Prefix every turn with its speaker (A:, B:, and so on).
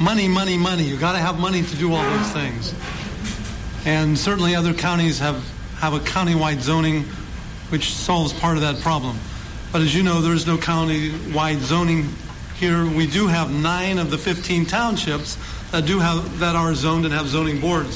A: money, money, money. You got to have money to do all those things. And certainly other counties have, have a countywide zoning which solves part of that problem. But as you know, there is no county-wide zoning here. We do have nine of the 15 townships that do have, that are zoned and have zoning boards.